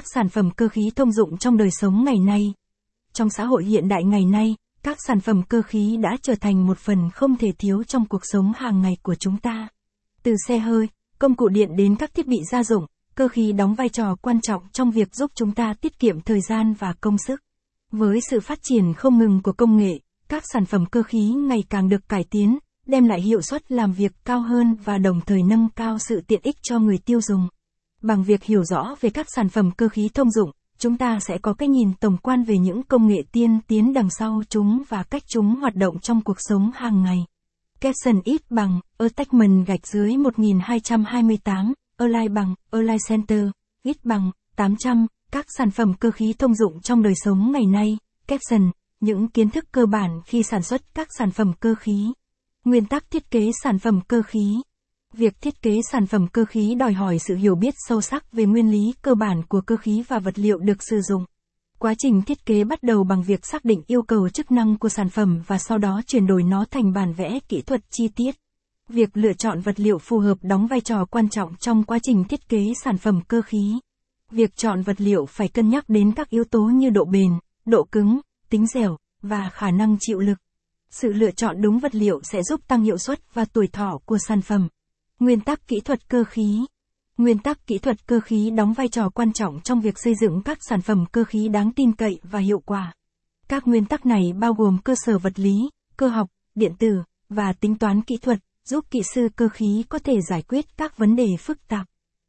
Các sản phẩm cơ khí thông dụng trong đời sống ngày nay. Trong xã hội hiện đại ngày nay, các sản phẩm cơ khí đã trở thành một phần không thể thiếu trong cuộc sống hàng ngày của chúng ta. Từ xe hơi, công cụ điện đến các thiết bị gia dụng, cơ khí đóng vai trò quan trọng trong việc giúp chúng ta tiết kiệm thời gian và công sức. Với sự phát triển không ngừng của công nghệ, các sản phẩm cơ khí ngày càng được cải tiến, đem lại hiệu suất làm việc cao hơn và đồng thời nâng cao sự tiện ích cho người tiêu dùng. Bằng việc hiểu rõ về các sản phẩm cơ khí thông dụng, chúng ta sẽ có cái nhìn tổng quan về những công nghệ tiên tiến đằng sau chúng và cách chúng hoạt động trong cuộc sống hàng ngày. Capson ít bằng, Attachment gạch dưới 1228, Align bằng, Align Center, ít bằng, 800, các sản phẩm cơ khí thông dụng trong đời sống ngày nay, Capson, những kiến thức cơ bản khi sản xuất các sản phẩm cơ khí. Nguyên tắc thiết kế sản phẩm cơ khí. Việc thiết kế sản phẩm cơ khí đòi hỏi sự hiểu biết sâu sắc về nguyên lý cơ bản của cơ khí và vật liệu được sử dụng. Quá trình thiết kế bắt đầu bằng việc xác định yêu cầu chức năng của sản phẩm và sau đó chuyển đổi nó thành bản vẽ kỹ thuật chi tiết. Việc lựa chọn vật liệu phù hợp đóng vai trò quan trọng trong quá trình thiết kế sản phẩm cơ khí. Việc chọn vật liệu phải cân nhắc đến các yếu tố như độ bền, độ cứng, tính dẻo và khả năng chịu lực. Sự lựa chọn đúng vật liệu sẽ giúp tăng hiệu suất và tuổi thọ của sản phẩm. Nguyên tắc kỹ thuật cơ khí Nguyên tắc kỹ thuật cơ khí đóng vai trò quan trọng trong việc xây dựng các sản phẩm cơ khí đáng tin cậy và hiệu quả. Các nguyên tắc này bao gồm cơ sở vật lý, cơ học, điện tử và tính toán kỹ thuật, giúp kỹ sư cơ khí có thể giải quyết các vấn đề phức tạp.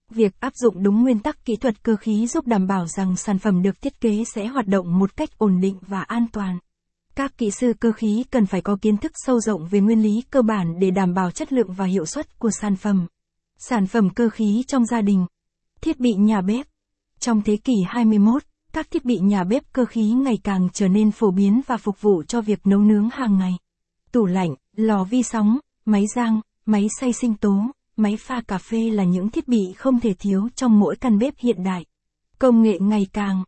Việc áp dụng đúng nguyên tắc kỹ thuật cơ khí giúp đảm bảo rằng sản phẩm được thiết kế sẽ hoạt động một cách ổn định và an toàn. Các kỹ sư cơ khí cần phải có kiến thức sâu rộng về nguyên lý cơ bản để đảm bảo chất lượng và hiệu suất của sản phẩm. Sản phẩm cơ khí trong gia đình. Thiết bị nhà bếp. Trong thế kỷ 21, các thiết bị nhà bếp cơ khí ngày càng trở nên phổ biến và phục vụ cho việc nấu nướng hàng ngày. Tủ lạnh, lò vi sóng, máy rang, máy xay sinh tố, máy pha cà phê là những thiết bị không thể thiếu trong mỗi căn bếp hiện đại. Công nghệ ngày càng